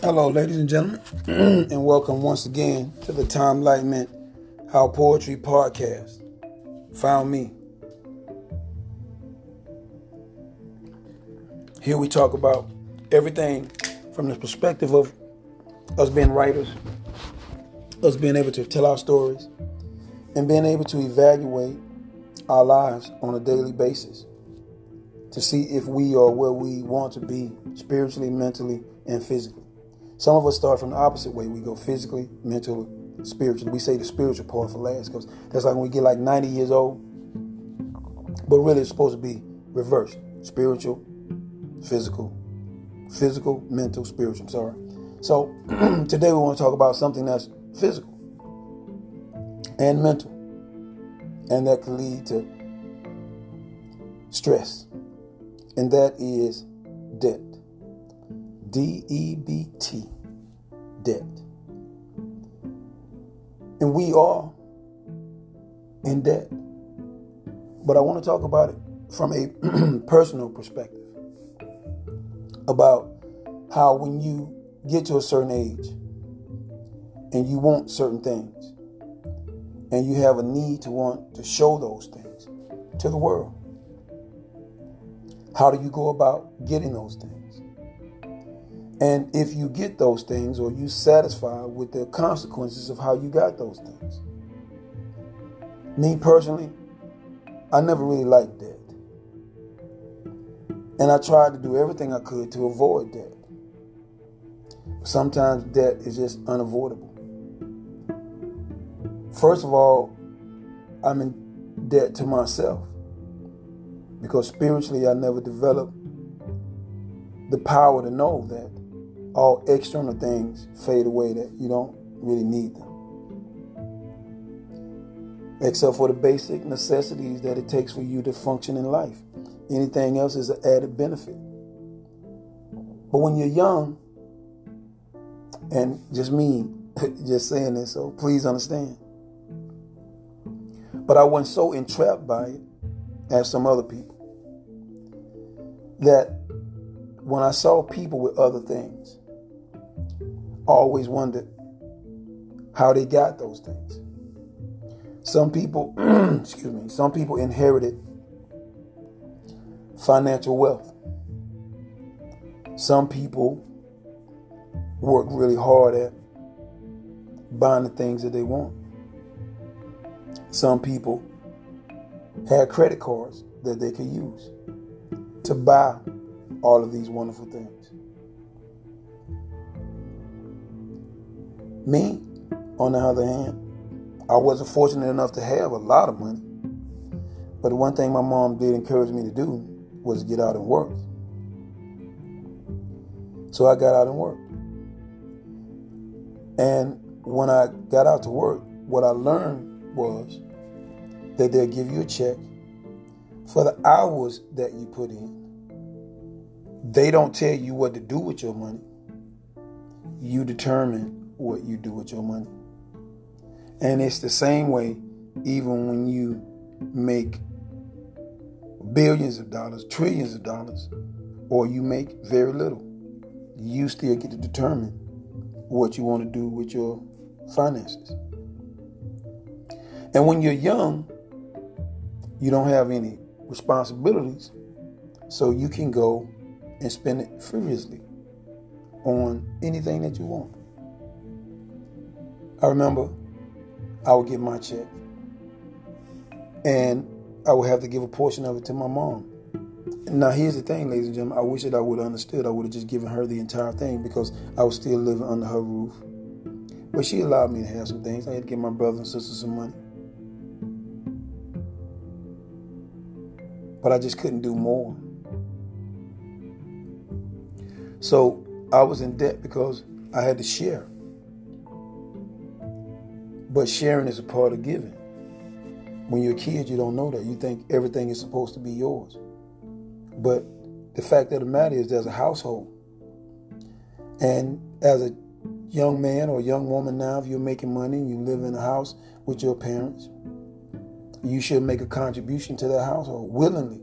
Hello, ladies and gentlemen, and welcome once again to the Time Lightment How Poetry Podcast. Found me. Here we talk about everything from the perspective of us being writers, us being able to tell our stories, and being able to evaluate our lives on a daily basis to see if we are where we want to be spiritually, mentally, and physically. Some of us start from the opposite way. We go physically, mentally, spiritually. We say the spiritual part for last because that's like when we get like 90 years old. But really, it's supposed to be reversed spiritual, physical, physical, mental, spiritual. I'm sorry. So today we want to talk about something that's physical and mental, and that can lead to stress, and that is debt. D E B T, debt. And we are in debt. But I want to talk about it from a personal perspective about how when you get to a certain age and you want certain things and you have a need to want to show those things to the world, how do you go about getting those things? And if you get those things or you satisfied with the consequences of how you got those things. Me personally, I never really liked debt. And I tried to do everything I could to avoid debt. Sometimes debt is just unavoidable. First of all, I'm in debt to myself because spiritually I never developed the power to know that all external things fade away, that you don't really need them. Except for the basic necessities that it takes for you to function in life. Anything else is an added benefit. But when you're young, and just me just saying this, so please understand. But I wasn't so entrapped by it as some other people that when I saw people with other things, always wondered how they got those things. Some people, excuse me, some people inherited financial wealth. Some people work really hard at buying the things that they want. Some people had credit cards that they could use to buy all of these wonderful things. Me, on the other hand, I wasn't fortunate enough to have a lot of money. But the one thing my mom did encourage me to do was get out and work. So I got out and worked. And when I got out to work, what I learned was that they'll give you a check for the hours that you put in. They don't tell you what to do with your money. You determine what you do with your money. And it's the same way even when you make billions of dollars, trillions of dollars, or you make very little. You still get to determine what you want to do with your finances. And when you're young, you don't have any responsibilities, so you can go and spend it frivolously on anything that you want. I remember I would get my check and I would have to give a portion of it to my mom. Now, here's the thing, ladies and gentlemen. I wish that I would have understood. I would have just given her the entire thing because I was still living under her roof. But she allowed me to have some things. I had to give my brothers and sisters some money. But I just couldn't do more. So I was in debt because I had to share. But sharing is a part of giving. When you're a kid, you don't know that. You think everything is supposed to be yours. But the fact of the matter is, there's a household. And as a young man or young woman now, if you're making money and you live in a house with your parents, you should make a contribution to that household willingly.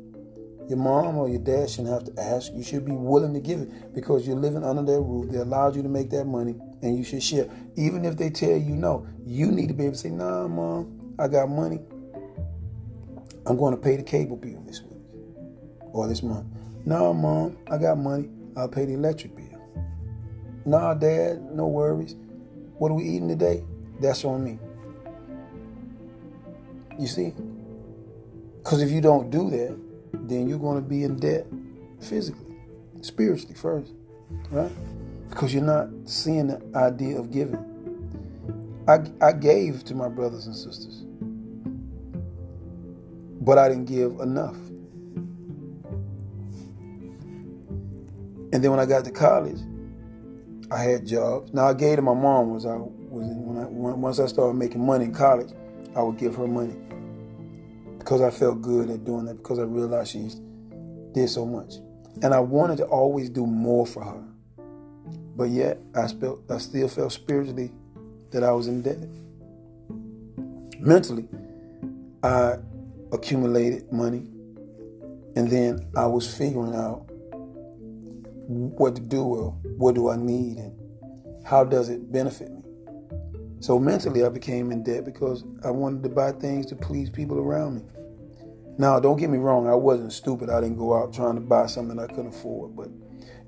Your mom or your dad shouldn't have to ask. You should be willing to give it because you're living under their roof. They allowed you to make that money and you should share. Even if they tell you no, you need to be able to say, nah, mom, I got money. I'm going to pay the cable bill this week or this month. Nah, mom, I got money. I'll pay the electric bill. Nah, dad, no worries. What are we eating today? That's on me. You see? Because if you don't do that, then you're going to be in debt physically, spiritually first, right? Because you're not seeing the idea of giving. I, I gave to my brothers and sisters, but I didn't give enough. And then when I got to college, I had jobs. Now I gave to my mom was I was in, when I once I started making money in college, I would give her money because I felt good at doing that because I realized she did so much, and I wanted to always do more for her. But yet I felt I still felt spiritually that I was indebted. Mentally, I accumulated money, and then I was figuring out what to do or what do I need and how does it benefit me. So mentally, I became in debt because I wanted to buy things to please people around me. Now, don't get me wrong, I wasn't stupid. I didn't go out trying to buy something I couldn't afford. But,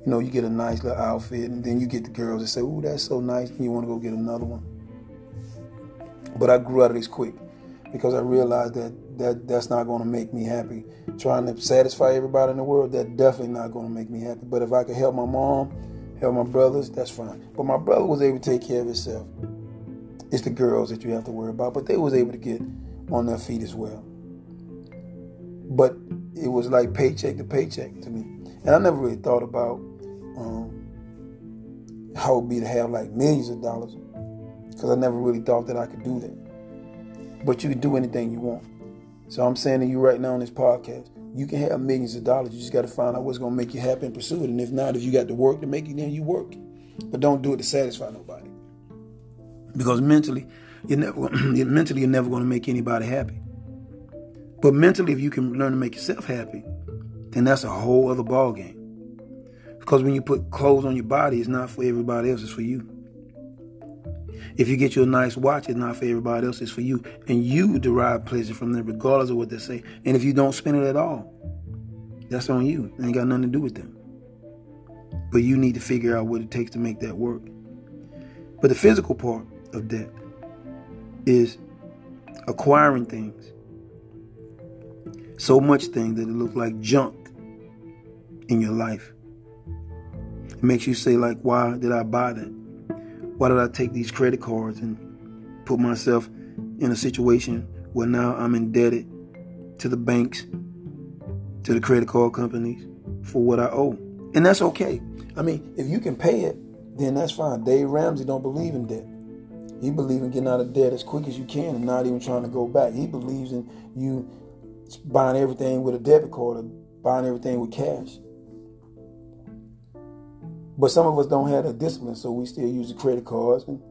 you know, you get a nice little outfit, and then you get the girls that say, Ooh, that's so nice, and you want to go get another one. But I grew out of this quick because I realized that, that that's not going to make me happy. Trying to satisfy everybody in the world, that's definitely not going to make me happy. But if I could help my mom, help my brothers, that's fine. But my brother was able to take care of himself. It's the girls that you have to worry about, but they was able to get on their feet as well. But it was like paycheck to paycheck to me, and I never really thought about um, how it would be to have like millions of dollars because I never really thought that I could do that. But you can do anything you want. So I'm saying to you right now on this podcast, you can have millions of dollars. You just got to find out what's going to make you happy and pursue it. And if not, if you got to work to make it, then you work. But don't do it to satisfy nobody. Because mentally, you're never mentally you're never going to make anybody happy. But mentally, if you can learn to make yourself happy, then that's a whole other ball game. Because when you put clothes on your body, it's not for everybody else; it's for you. If you get you a nice watch, it's not for everybody else, it's for you. And you derive pleasure from them, regardless of what they say. And if you don't spend it at all, that's on you. It ain't got nothing to do with them. But you need to figure out what it takes to make that work. But the physical part of debt is acquiring things. So much things that it looks like junk in your life. It makes you say, like, why did I buy that? Why did I take these credit cards and put myself in a situation where now I'm indebted to the banks, to the credit card companies for what I owe? And that's okay. I mean, if you can pay it, then that's fine. Dave Ramsey don't believe in debt. He believes in getting out of debt as quick as you can and not even trying to go back. He believes in you buying everything with a debit card or buying everything with cash. But some of us don't have that discipline, so we still use the credit cards and,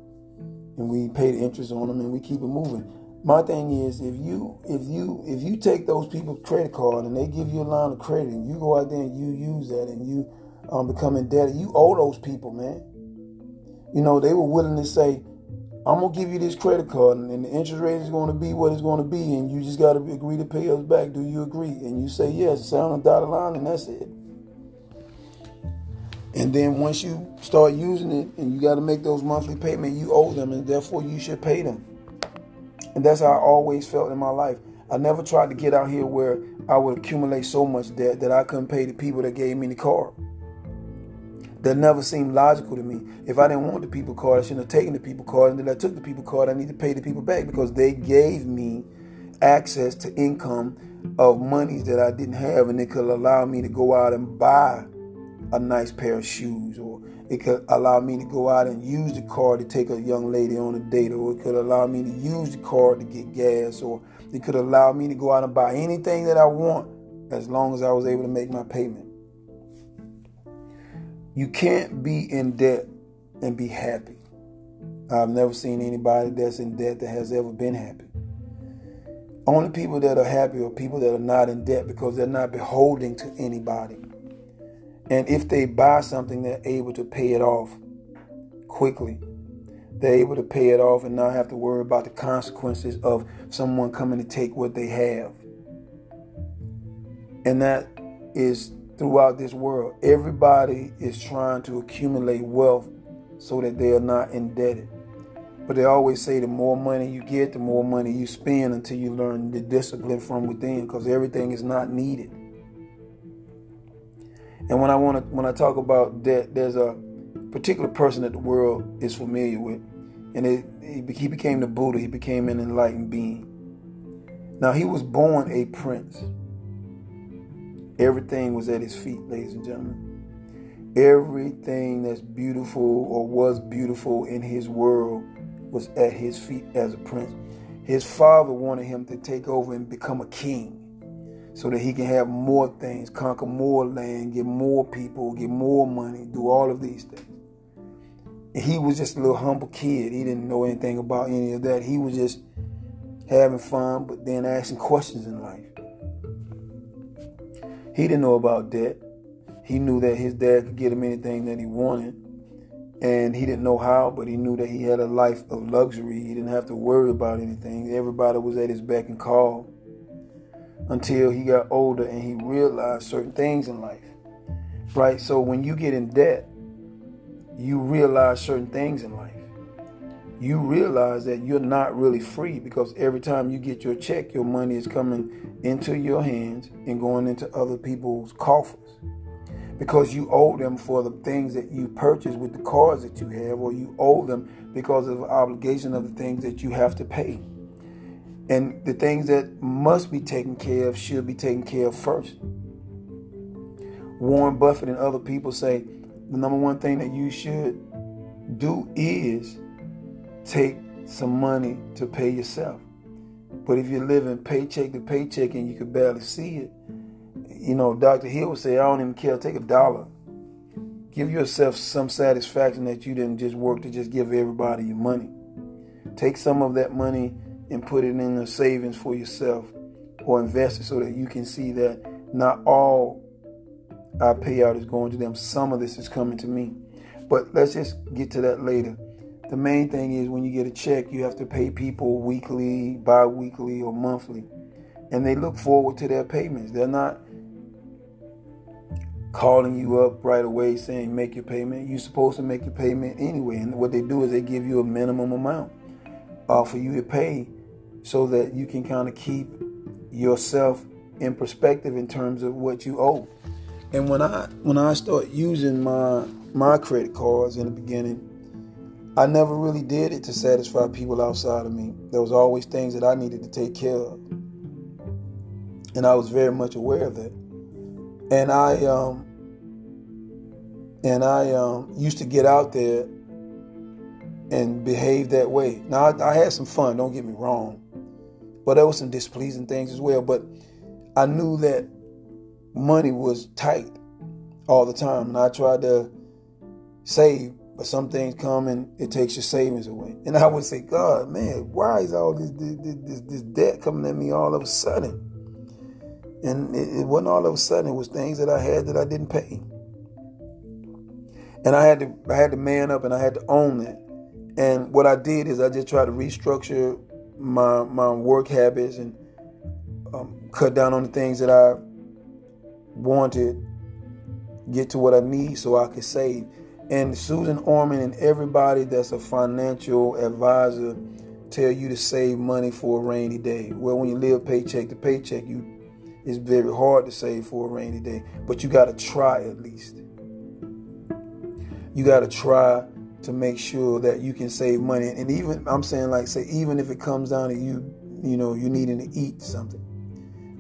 and we pay the interest on them and we keep it moving. My thing is, if you if you if you take those people's credit card and they give you a line of credit and you go out there and you use that and you um, become indebted, you owe those people, man. You know they were willing to say, "I'm gonna give you this credit card and, the interest rate is going to be what it's going to be, and you just got to agree to pay us back. Do you agree?" And you say yes, sign a dotted line, and that's it. And then once you start using it and you got to make those monthly payments, you owe them and therefore you should pay them. And that's how I always felt in my life. I never tried to get out here where I would accumulate so much debt that I couldn't pay the people that gave me the car. That never seemed logical to me. If I didn't want the people card, I shouldn't have taken the people card. And then I took the people card, I need to pay the people back because they gave me access to income of monies that I didn't have and it could allow me to go out and buy a nice pair of shoes, or it could allow me to go out and use the car to take a young lady on a date, or it could allow me to use the car to get gas, or it could allow me to go out and buy anything that I want as long as I was able to make my payment. You can't be in debt and be happy. I've never seen anybody that's in debt that has ever been happy. Only people that are happy are people that are not in debt because they're not beholden to anybody. And if they buy something, they're able to pay it off quickly. They're able to pay it off and not have to worry about the consequences of someone coming to take what they have. And that is throughout this world. Everybody is trying to accumulate wealth so that they are not indebted. But they always say the more money you get, the more money you spend until you learn the discipline from within because everything is not needed. And when I want to when I talk about debt, there's a particular person that the world is familiar with, and it, he became the Buddha. He became an enlightened being. Now he was born a prince. Everything was at his feet, ladies and gentlemen. Everything that's beautiful or was beautiful in his world was at his feet as a prince. His father wanted him to take over and become a king so that he can have more things, conquer more land, get more people, get more money, do all of these things. he was just a little humble kid. He didn't know anything about any of that. He was just having fun, but then asking questions in life. He didn't know about debt. He knew that his dad could get him anything that he wanted and he didn't know how, but he knew that he had a life of luxury. He didn't have to worry about anything. Everybody was at his beck and call until he got older and he realized certain things in life. Right? So when you get in debt, you realize certain things in life. You realize that you're not really free because every time you get your check, your money is coming into your hands and going into other people's coffers because you owe them for the things that you purchased with the cars that you have, or you owe them because of the obligation of the things that you have to pay. And the things that must be taken care of should be taken care of first. Warren Buffett and other people say the number one thing that you should do is take some money to pay yourself. But if you're living paycheck to paycheck and you can barely see it, you know, Dr. Hill would say, I don't even care, take a dollar. Give yourself some satisfaction that you didn't just work to just give everybody your money. Take some of that money and put it in a savings for yourself or invest it so that you can see that not all our payout is going to them. Some of this is coming to me. But let's just get to that later. The main thing is when you get a check, you have to pay people weekly, bi weekly, or monthly. And they look forward to their payments. They're not calling you up right away saying make your payment. You're supposed to make your payment anyway. And what they do is they give you a minimum amount uh, for you to pay so that you can kind of keep yourself in perspective in terms of what you owe. And when I when I start using my my credit cards in the beginning, I never really did it to satisfy people outside of me. There was always things that I needed to take care of. And I was very much aware of that. And I um and I um, used to get out there and behave that way. Now I, I, had some fun. Don't get me wrong, but there was some displeasing things as well. But I knew that money was tight all the time, and I tried to save. But some things come and it takes your savings away. And I would say, God, man, why is all this this, this, this debt coming at me all of a sudden? And it, it wasn't all of a sudden. It was things that I had that I didn't pay and I had to I had to man up and I had to own that. And what I did is I just tried to restructure my my work habits and um, cut down on the things that I wanted, get to what I need so I could save. And Susan Orman and everybody that's a financial advisor tell you to save money for a rainy day. Well, when you live paycheck to paycheck, you it's very hard to save for a rainy day, but you got to try at least you got to try to make sure that you can save money. And even I'm saying like say even if it comes down to you, you know, you needing to eat something,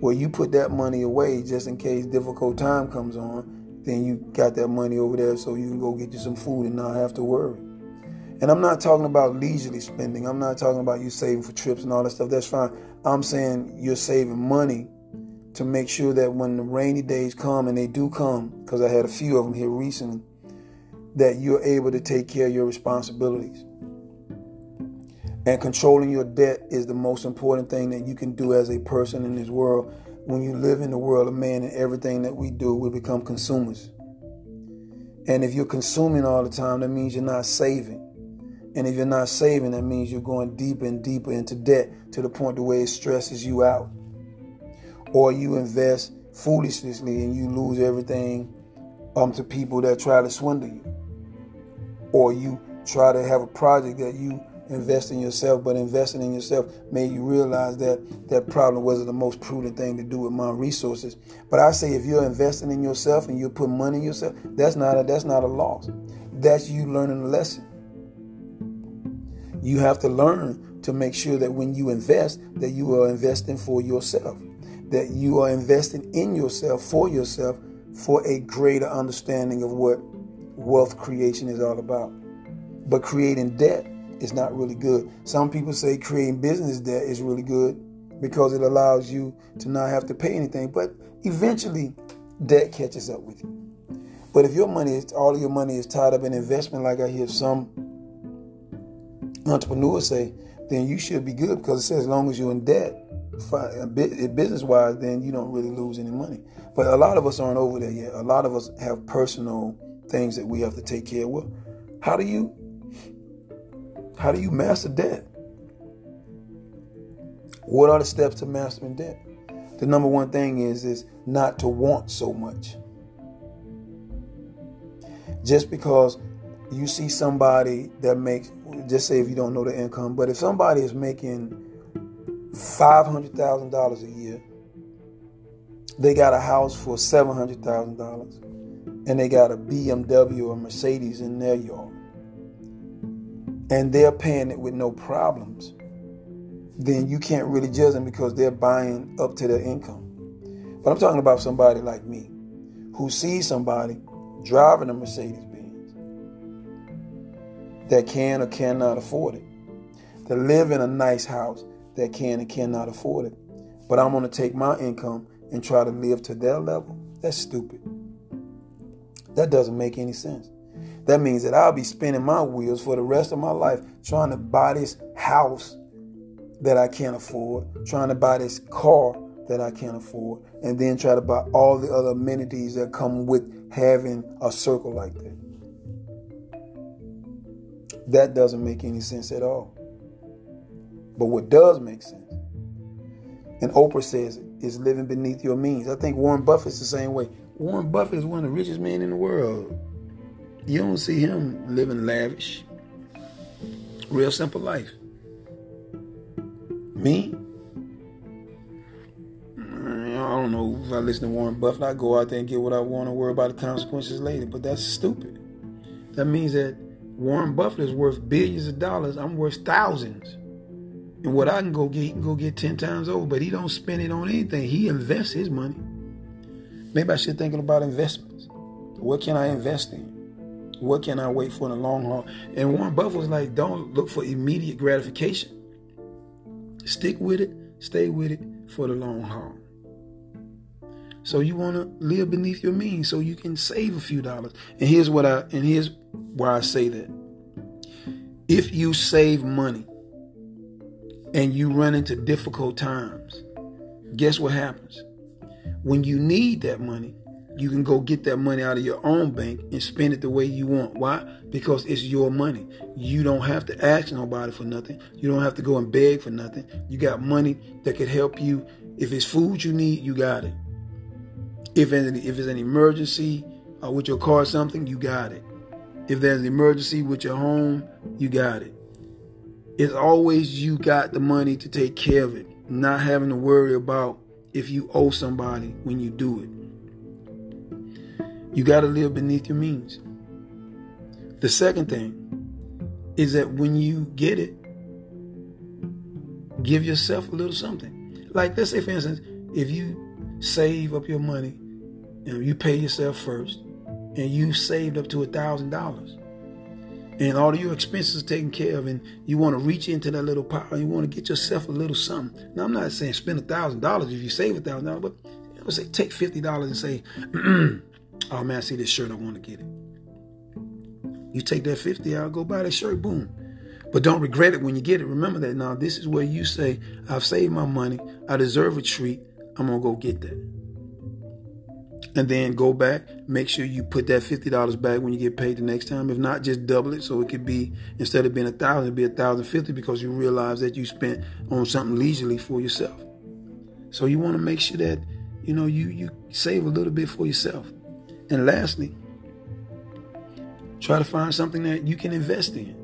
well, you put that money away just in case difficult time comes on. Then you got that money over there so you can go get you some food and not have to worry. And I'm not talking about leisurely spending. I'm not talking about you saving for trips and all that stuff. That's fine. I'm saying you're saving money to make sure that when the rainy days come and they do come, because I had a few of them here recently that you're able to take care of your responsibilities. And controlling your debt is the most important thing that you can do as a person in this world. When you live in the world of man and everything that we do, we become consumers. And if you're consuming all the time, that means you're not saving. And if you're not saving, that means you're going deeper and deeper into debt to the point the way it stresses you out. Or you invest foolishly and you lose everything um, to people that try to swindle you. Or you try to have a project that you invest in yourself, but investing in yourself made you realize that that probably wasn't the most prudent thing to do with my resources. But I say if you're investing in yourself and you put money in yourself, that's not a that's not a loss. That's you learning a lesson. You have to learn to make sure that when you invest, that you are investing for yourself, that you are investing in yourself for yourself for a greater understanding of what wealth creation is all about. But creating debt is not really good. Some people say creating business debt is really good because it allows you to not have to pay anything. But eventually, debt catches up with you. But if your money is all of your money is tied up in investment, like I hear some entrepreneurs say, then you should be good because it says as long as you're in debt, uh, uh, business wise, then you don't really lose any money. But a lot of us aren't over there yet. A lot of us have personal things that we have to take care of. Well, how do you how do you master debt? What are the steps to mastering debt? The number one thing is is not to want so much. Just because you see somebody that makes just say if you don't know the income, but if somebody is making five hundred thousand dollars a year, they got a house for seven hundred thousand dollars, and they got a BMW or Mercedes in their yard and they're paying it with no problems, then you can't really judge them because they're buying up to their income. But I'm talking about somebody like me who sees somebody driving a Mercedes Benz that can or cannot afford it, that live in a nice house that can and cannot afford it. But I'm going to take my income and try to live to their level. That's stupid. That doesn't make any sense. That means that I'll be spinning my wheels for the rest of my life trying to buy this house that I can't afford, trying to buy this car that I can't afford, and then try to buy all the other amenities that come with having a circle like that. That doesn't make any sense at all. But what does make sense, and Oprah says it, is living beneath your means. I think Warren Buffett's the same way. Warren Buffett is one of the richest men in the world. You don't see him living lavish. Real simple life. Me? I don't know if I listen to Warren Buffett, I go out there and get what I want and worry about the consequences later. But that's stupid. That means that Warren Buffett is worth billions of dollars. I'm worth thousands. And what I can go get, he can go get ten times over. But he don't spend it on anything. He invests his money. Maybe I should thinking about investments. What can I invest in? What can I wait for in the long haul? And Warren Buffett was like, don't look for immediate gratification. Stick with it, stay with it for the long haul. So you want to live beneath your means so you can save a few dollars. And here's what I and here's why I say that. If you save money and you run into difficult times, guess what happens? When you need that money, you can go get that money out of your own bank and spend it the way you want. Why? Because it's your money. You don't have to ask nobody for nothing. You don't have to go and beg for nothing. You got money that could help you. If it's food you need, you got it. If if it's an emergency uh, with your car or something, you got it. If there's an emergency with your home, you got it. It's always you got the money to take care of it, not having to worry about if you owe somebody when you do it. You got to live beneath your means. The second thing is that when you get it, give yourself a little something. Like, let's say, for instance, if you save up your money and you pay yourself first and you saved up to a thousand dollars and all of your expenses taken care of and you want to reach into that little pile you want to get yourself a little something. Now I'm not saying spend a thousand dollars if you save a thousand dollars, but I would say take fifty dollars and say Oh man, I see this shirt, I want to get it. You take that 50, I'll go buy that shirt, boom. But don't regret it when you get it. Remember that now. This is where you say, I've saved my money. I deserve a treat. I'm going to go get that. And then go back, make sure you put that $50 back when you get paid the next time. If not, just double it. So it could be, instead of being a thousand, be a thousand fifty because you realize that you spent on something leisurely for yourself. So you want to make sure that, you know, you, you save a little bit for yourself. And lastly, try to find something that you can invest in.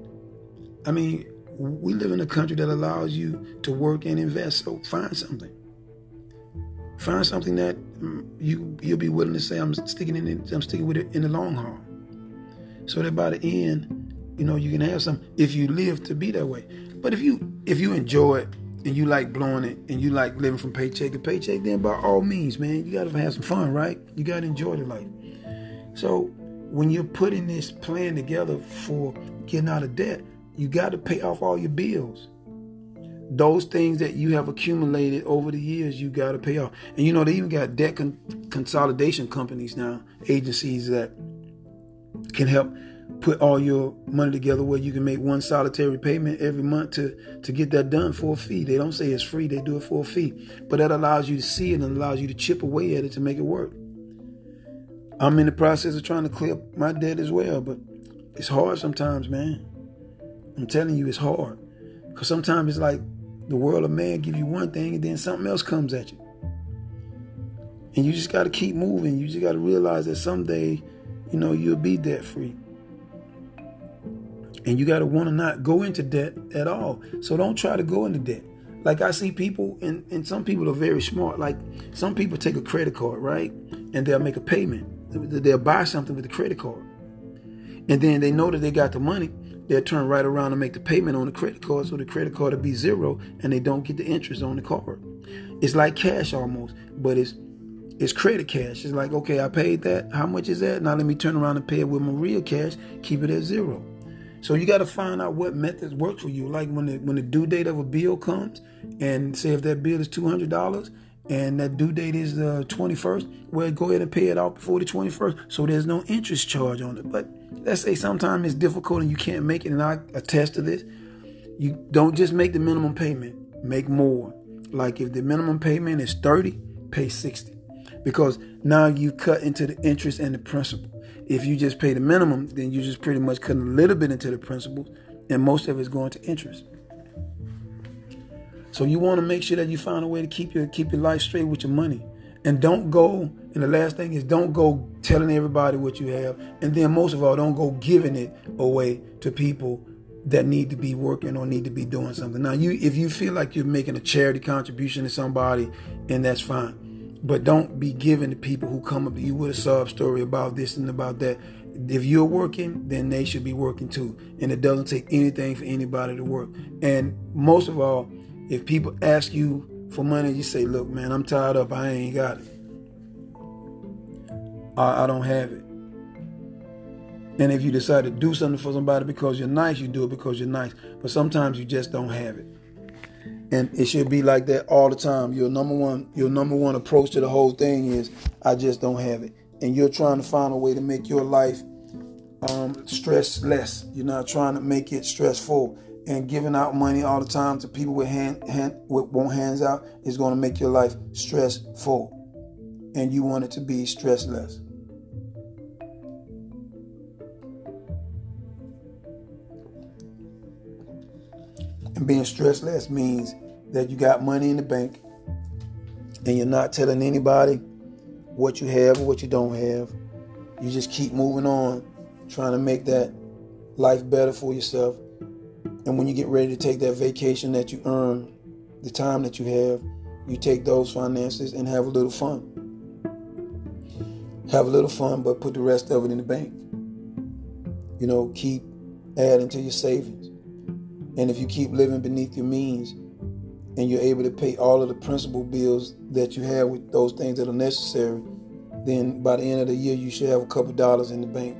I mean, we live in a country that allows you to work and invest. So find something. Find something that you you'll be willing to say I'm sticking in it, I'm sticking with it in the long haul. So that by the end, you know, you can have some if you live to be that way. But if you if you enjoy it and you like blowing it and you like living from paycheck to paycheck, then by all means, man, you gotta have some fun, right? You gotta enjoy the life. So when you're putting this plan together for getting out of debt, you got to pay off all your bills. Those things that you have accumulated over the years, you got to pay off. And you know, they even got debt con- consolidation companies now, agencies that can help put all your money together where you can make one solitary payment every month to to get that done for a fee. They don't say it's free; they do it for a fee. But that allows you to see it and allows you to chip away at it to make it work. I'm in the process of trying to clear my debt as well, but it's hard sometimes, man. I'm telling you, it's hard. Because sometimes it's like the world of man give you one thing and then something else comes at you. And you just got to keep moving. You just got to realize that someday, you know, you'll be debt free. And you got to want to not go into debt at all. So don't try to go into debt. Like I see people, and, and some people are very smart. Like some people take a credit card, right? And they'll make a payment. They'll buy something with the credit card. And then they know that they got the money they'll turn right around and make the payment on the credit card so the credit card will be zero and they don't get the interest on the card. It's like cash almost, but it's it's credit cash. It's like, okay, I paid that. How much is that? Now let me turn around and pay it with my real cash, keep it at zero. So you got to find out what methods work for you. Like when the when the due date of a bill comes, and say if that bill is two hundred dollars, and that due date is uh, the 21st, well, go ahead and pay it off before the 21st so there's no interest charge on it. But let's say sometimes it's difficult and you can't make it, and I attest to this. You don't just make the minimum payment, make more. Like if the minimum payment is 30, pay 60. Because now you cut into the interest and the principal. If you just pay the minimum, then you just pretty much cut a little bit into the principal, and most of it's going to interest. So you want to make sure that you find a way to keep your keep your life straight with your money. And don't go, and the last thing is don't go telling everybody what you have. And then most of all, don't go giving it away to people that need to be working or need to be doing something. Now, you if you feel like you're making a charity contribution to somebody, and that's fine. But don't be giving to people who come up to you with a sob story about this and about that. If you're working, then they should be working too. And it doesn't take anything for anybody to work. And most of all, if people ask you for money, you say, look, man, I'm tied up. I ain't got it. I, I don't have it. And if you decide to do something for somebody because you're nice, you do it because you're nice. But sometimes you just don't have it. And it should be like that all the time. Your number one, your number one approach to the whole thing is, I just don't have it. And you're trying to find a way to make your life um, stress less. You're not trying to make it stressful and giving out money all the time to people with hand, hand with one hands out is going to make your life stressful. And you want it to be stressless. And being stressless means that you got money in the bank and you're not telling anybody what you have or what you don't have. You just keep moving on trying to make that life better for yourself and when you get ready to take that vacation that you earn, the time that you have, you take those finances and have a little fun. Have a little fun, but put the rest of it in the bank. You know, keep adding to your savings. And if you keep living beneath your means and you're able to pay all of the principal bills that you have with those things that are necessary, then by the end of the year, you should have a couple dollars in the bank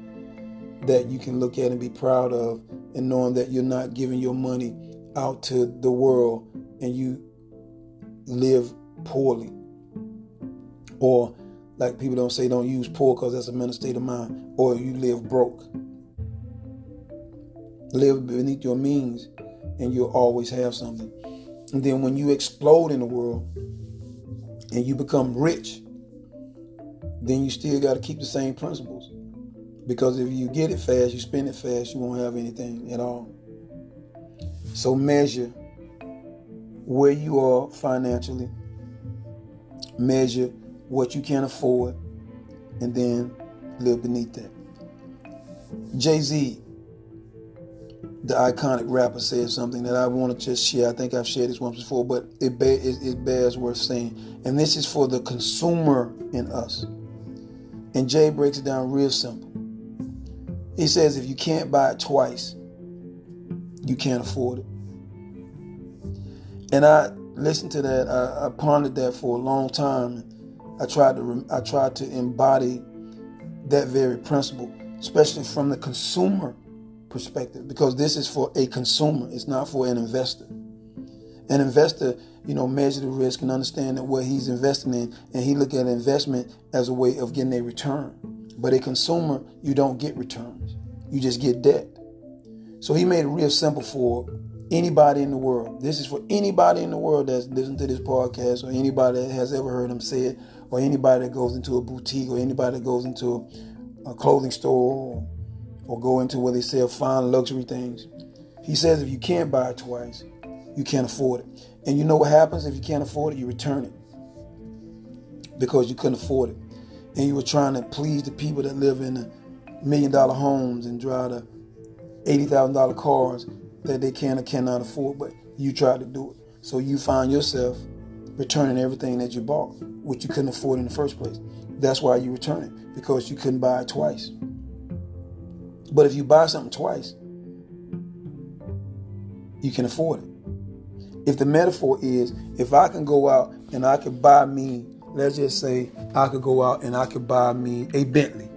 that you can look at and be proud of and knowing that you're not giving your money out to the world and you live poorly. Or, like people don't say, don't use poor because that's a mental state of mind, or you live broke. Live beneath your means and you'll always have something. And then when you explode in the world and you become rich, then you still got to keep the same principles. Because if you get it fast, you spend it fast, you won't have anything at all. So measure where you are financially, measure what you can afford, and then live beneath that. Jay Z, the iconic rapper, said something that I want to just share. I think I've shared this once before, but it, it, it bears worth saying. And this is for the consumer in us. And Jay breaks it down real simple. He says if you can't buy it twice, you can't afford it. And I listened to that. I, I pondered that for a long time. I tried to I tried to embody that very principle, especially from the consumer perspective, because this is for a consumer. It's not for an investor. An investor, you know, measure the risk and understand that what he's investing in, and he look at investment as a way of getting a return. But a consumer, you don't get returns. You just get debt. So he made it real simple for anybody in the world. This is for anybody in the world that's listening to this podcast, or anybody that has ever heard him say it, or anybody that goes into a boutique, or anybody that goes into a, clothing store, or, or go into where they sell fine luxury things. He says if you can't buy it twice, you can't afford it. And you know what happens if you can't afford it? You return it because you couldn't afford it. And you were trying to please the people that live in million dollar homes and drive the $80,000 cars that they can or cannot afford, but you tried to do it. So you find yourself returning everything that you bought, which you couldn't afford in the first place. That's why you return it, because you couldn't buy it twice. But if you buy something twice, you can afford it. If the metaphor is, if I can go out and I can buy me, let's just say I could go out and I could buy me a Bentley.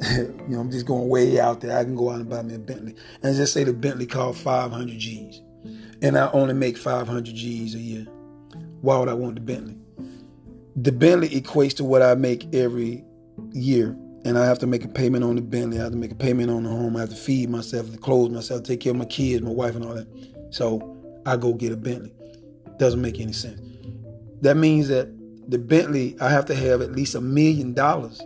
you know, I'm just going way out there. I can go out and buy me a Bentley. And just say the Bentley cost 500 G's. And I only make 500 G's a year. Why would I want the Bentley? The Bentley equates to what I make every year. And I have to make a payment on the Bentley. I have to make a payment on the home. I have to feed myself, to clothe myself, take care of my kids, my wife, and all that. So I go get a Bentley. Doesn't make any sense. That means that the Bentley, I have to have at least a million dollars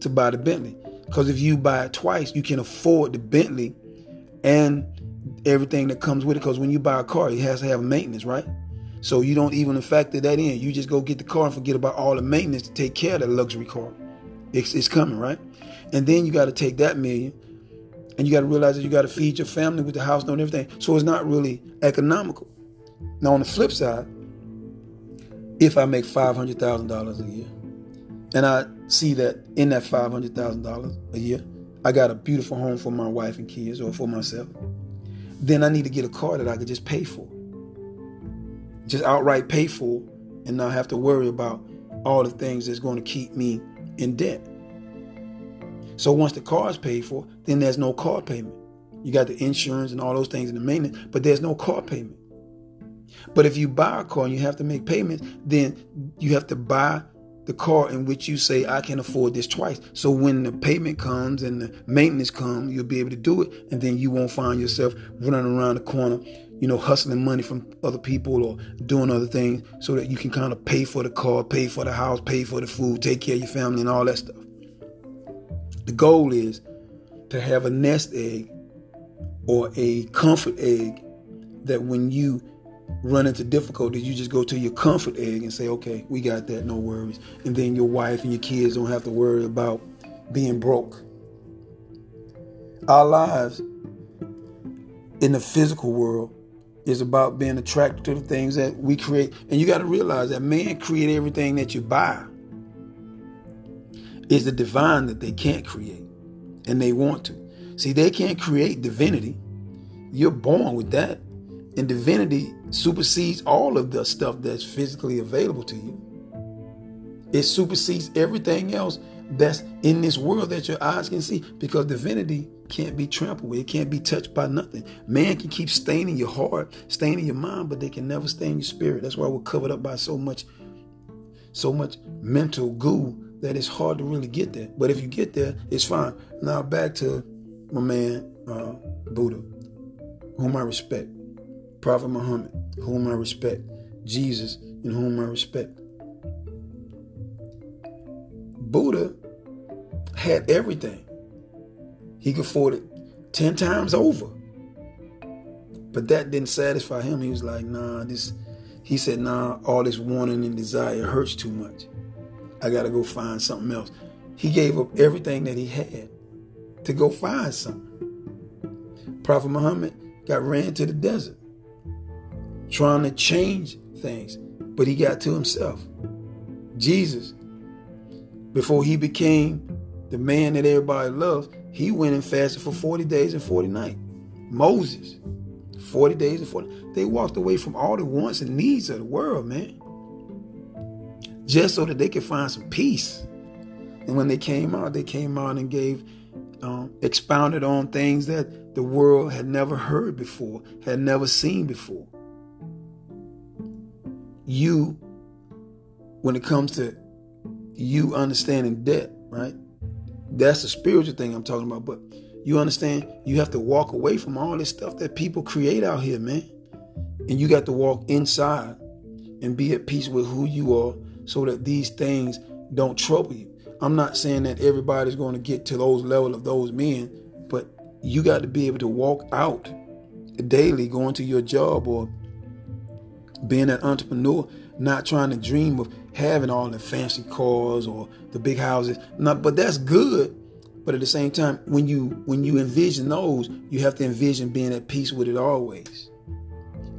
to buy the Bentley. Because if you buy it twice, you can afford the Bentley and everything that comes with it. Because when you buy a car, it has to have maintenance, right? So you don't even factor that in. You just go get the car and forget about all the maintenance to take care of that luxury car. It's, it's coming, right? And then you got to take that million and you got to realize that you got to feed your family with the house and everything. So it's not really economical. Now, on the flip side, if I make $500,000 a year and I see that in that $500,000 a year, I got a beautiful home for my wife and kids or for myself, then I need to get a car that I could just pay for. Just outright pay for and not have to worry about all the things that's going to keep me in debt. So once the car is paid for, then there's no car payment. You got the insurance and all those things and the maintenance, but there's no car payment. But if you buy a car and you have to make payments, then you have to buy the car in which you say I can afford this twice. So when the payment comes and the maintenance comes, you'll be able to do it, and then you won't find yourself running around the corner, you know, hustling money from other people or doing other things, so that you can kind of pay for the car, pay for the house, pay for the food, take care of your family, and all that stuff. The goal is to have a nest egg or a comfort egg that when you run into difficulties, you just go to your comfort egg and say, okay, we got that, no worries. And then your wife and your kids don't have to worry about being broke. Our lives in the physical world is about being attracted to the things that we create. And you got to realize that man create everything that you buy. It's the divine that they can't create. And they want to. See, they can't create divinity. You're born with that. And divinity supersedes all of the stuff that's physically available to you. It supersedes everything else that's in this world that your eyes can see because divinity can't be trampled with. It can't be touched by nothing. Man can keep staining your heart, staining your mind, but they can never stain your spirit. That's why we're covered up by so much, so much mental goo that it's hard to really get there. But if you get there, it's fine. Now back to my man uh, Buddha. whom I respect. Prophet Muhammad, whom I respect. Jesus, in whom I respect. Buddha had everything. He could afford it 10 times over. But that didn't satisfy him. He was like, nah, this, he said, nah, all this wanting and desire hurts too much. I got to go find something else. He gave up everything that he had to go find something. Prophet Muhammad got ran to the desert trying to change things, but he got to himself. Jesus, before he became the man that everybody loves, he went and fasted for 40 days and 40 nights. Moses, 40 days and 40. They walked away from all the wants and needs of the world, man. Just so that they could find some peace. And when they came out, they came out and gave, um, expounded on things that the world had never heard before, had never seen before. You, when it comes to you understanding debt, right? That's a spiritual thing I'm talking about, but you understand? You have to walk away from all this stuff that people create out here, man. And you got to walk inside and be at peace with who you are so that these things don't trouble you. I'm not saying that everybody's going to get to those level of those men, but you got to be able to walk out daily going to your job or being an entrepreneur, not trying to dream of having all the fancy cars or the big houses. Not, but that's good but at the same time, when you when you envision those, you have to envision being at peace with it always.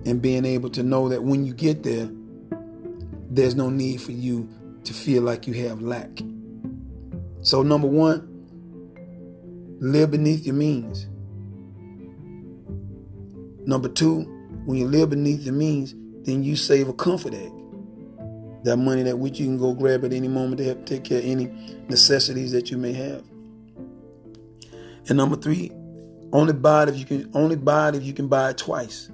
And being able to know that when you get there, there's no need for you to feel like you have lack. So number one, live beneath your means. Number two, when you live beneath your means, then you save a comfort egg. That money that which you can go grab at any moment to help take care of any necessities that you may have. And number three, only buy it if you can only buy it if you can buy it twice.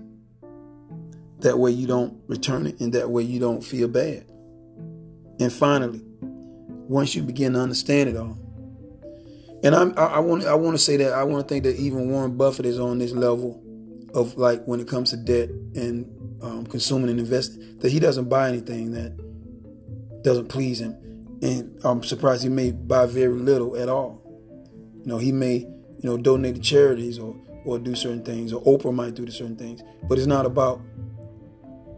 That way you don't return it and that way you don't feel bad. And finally, once you begin to understand it all. And I'm, I, I want I want to say that I want to think that even Warren Buffett is on this level of like when it comes to debt and um, consuming and investing that he doesn't buy anything that doesn't please him, and I'm surprised he may buy very little at all. You know, he may you know, donate to charities or or do certain things, or Oprah might do certain things. But it's not about,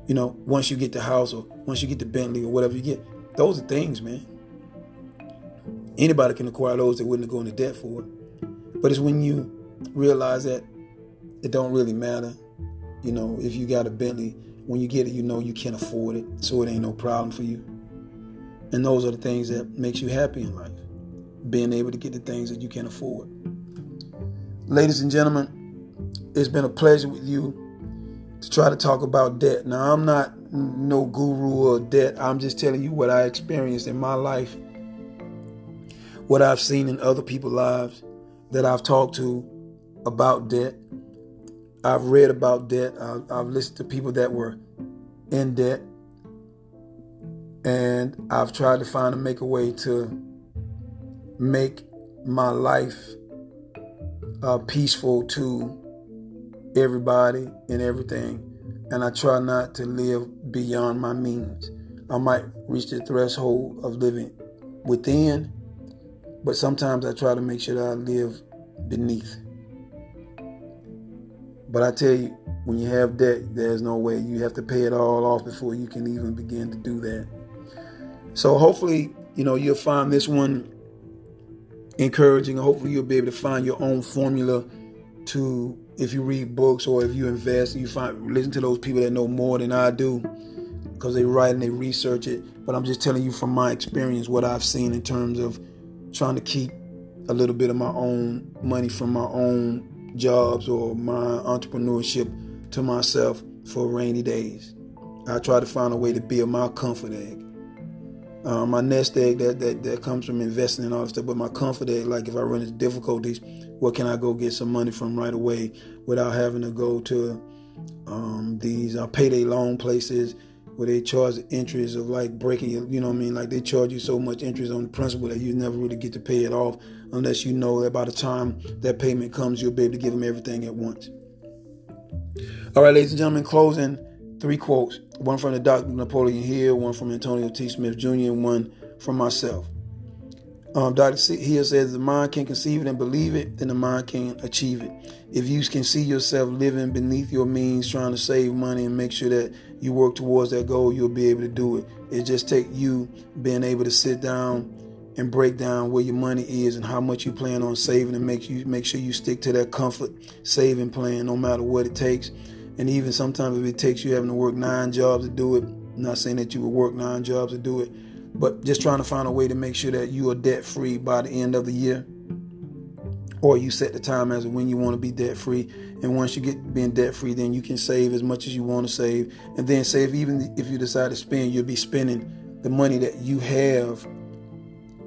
you know, once you get the house or once you get the Bentley or whatever you get. Those are things, man. Anybody can acquire those that wouldn't go into debt for it. But it's when you realize that it don't really matter. You know, if you got a Bentley, when you get it, you know you can't afford it, so it ain't no problem for you. And those are the things that makes you happy in life. Being able to get the things that you can afford. Ladies and gentlemen, it's been a pleasure with you to try to talk about debt. Now, I'm not no guru of debt. I'm just telling you what I experienced in my life, what I've seen in other people's lives that I've talked to about debt. I've read about debt. I've, I've listened to people that were in debt. And I've tried to find and make a way to make my life uh, peaceful to everybody and everything. And I try not to live beyond my means. I might reach the threshold of living within, but sometimes I try to make sure that I live beneath. But I tell you, when you have debt, there's no way. You have to pay it all off before you can even begin to do that. So hopefully, you know, you'll find this one encouraging. Hopefully, you'll be able to find your own formula to if you read books or if you invest, you find listen to those people that know more than I do because they write and they research it. But I'm just telling you from my experience what I've seen in terms of trying to keep a little bit of my own money from my own jobs or my entrepreneurship to myself for rainy days. I try to find a way to build my comfort egg. Uh, my nest egg that, that that comes from investing and all that stuff, but my comfort egg, like if I run into difficulties, what can I go get some money from right away without having to go to um, these uh, payday loan places where they charge the interest of like breaking you know what I mean? Like they charge you so much interest on the principal that you never really get to pay it off unless you know that by the time that payment comes, you'll be able to give them everything at once. All right, ladies and gentlemen, closing three quotes one from the Dr. Napoleon Hill, one from Antonio T. Smith Jr., and one from myself. Um, Dr. Hill says the mind can conceive it and believe it, then the mind can achieve it. If you can see yourself living beneath your means, trying to save money and make sure that you work towards that goal, you'll be able to do it. It just takes you being able to sit down and break down where your money is and how much you plan on saving and make you make sure you stick to that comfort saving plan no matter what it takes. And even sometimes if it takes you having to work nine jobs to do it, I'm not saying that you will work nine jobs to do it, but just trying to find a way to make sure that you are debt free by the end of the year. Or you set the time as when you want to be debt free. And once you get being debt free, then you can save as much as you want to save. And then save even if you decide to spend, you'll be spending the money that you have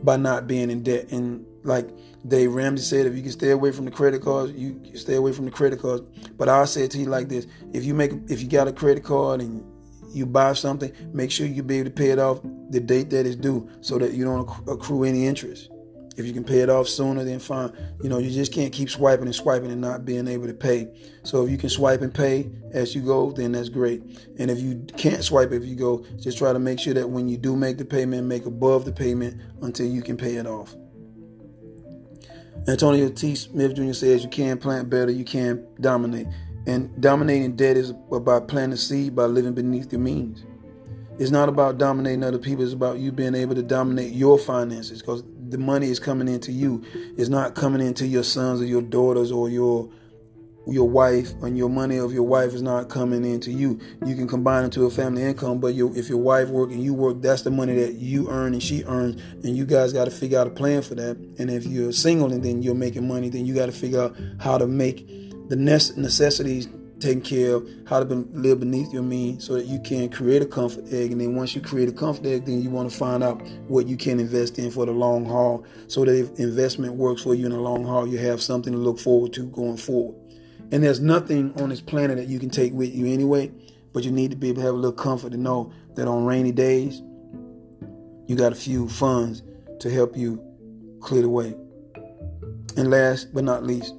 by not being in debt. And like Dave Ramsey said, if you can stay away from the credit cards, you stay away from the credit cards. But I say it to you like this: if you make, if you got a credit card and you buy something, make sure you be able to pay it off the date that is due, so that you don't accrue any interest. If you can pay it off sooner, then fine. You know, you just can't keep swiping and swiping and not being able to pay. So if you can swipe and pay as you go, then that's great. And if you can't swipe if you go, just try to make sure that when you do make the payment, make above the payment until you can pay it off. Antonio T. Smith Jr. says you can plant better, you can dominate. And dominating debt is about planting seed by living beneath your means. It's not about dominating other people, it's about you being able to dominate your finances because the money is coming into you. It's not coming into your sons or your daughters or your your wife and your money of your wife is not coming into you. You can combine into a family income, but if your wife work and you work, that's the money that you earn and she earns, and you guys got to figure out a plan for that. And if you're single and then you're making money, then you got to figure out how to make the necessities taken care of, how to live beneath your means so that you can create a comfort egg. And then once you create a comfort egg, then you want to find out what you can invest in for the long haul so that if investment works for you in the long haul, you have something to look forward to going forward. And there's nothing on this planet that you can take with you anyway, but you need to be able to have a little comfort to know that on rainy days, you got a few funds to help you clear the way. And last but not least,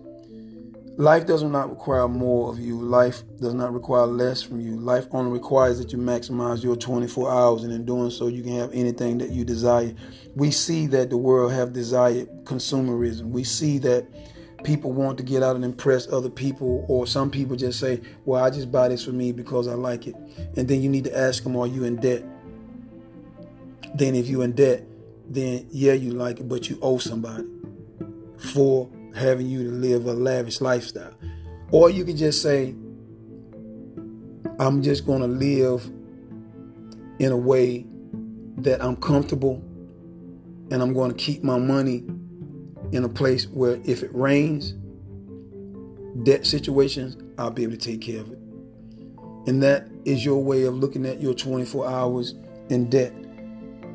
Life does not require more of you. Life does not require less from you. Life only requires that you maximize your 24 hours, and in doing so, you can have anything that you desire. We see that the world have desired consumerism. We see that people want to get out and impress other people, or some people just say, "Well, I just buy this for me because I like it." And then you need to ask them, "Are you in debt?" Then, if you're in debt, then yeah, you like it, but you owe somebody for having you to live a lavish lifestyle. Or you can just say, I'm just going to live in a way that I'm comfortable and I'm going to keep my money in a place where if it rains, debt situations, I'll be able to take care of it. And that is your way of looking at your 24 hours in debt.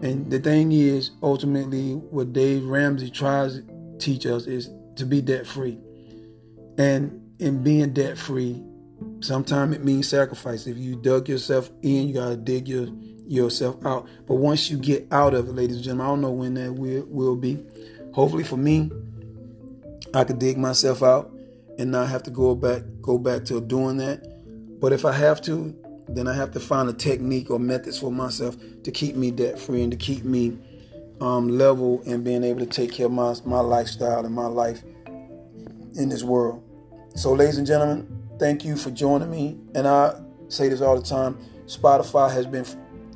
And the thing is, ultimately, what Dave Ramsey tries to teach us is to be debt free. And in being debt free, sometimes it means sacrifice. If you dug yourself in, you gotta dig your yourself out. But once you get out of it, ladies and gentlemen, I don't know when that will, will be. Hopefully for me, I could dig myself out and not have to go back go back to doing that. But if I have to, then I have to find a technique or methods for myself to keep me debt free and to keep me um, level and being able to take care of my, my lifestyle and my life in this world. So, ladies and gentlemen, thank you for joining me. And I say this all the time Spotify has been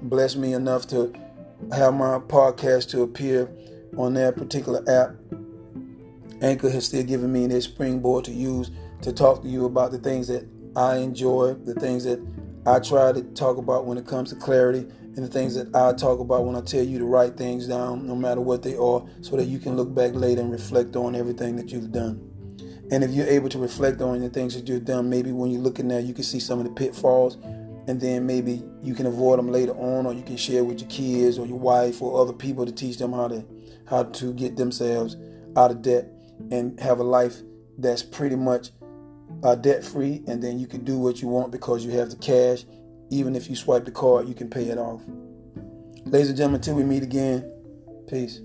blessed me enough to have my podcast to appear on that particular app. Anchor has still given me this springboard to use to talk to you about the things that I enjoy, the things that I try to talk about when it comes to clarity, and the things that I talk about when I tell you to write things down, no matter what they are, so that you can look back later and reflect on everything that you've done. And if you're able to reflect on the things that you've done, maybe when you're looking at, you can see some of the pitfalls, and then maybe you can avoid them later on, or you can share with your kids or your wife or other people to teach them how to how to get themselves out of debt and have a life that's pretty much uh, debt free, and then you can do what you want because you have the cash even if you swipe the card, you can pay it off. Ladies and gentlemen, till we meet again, peace.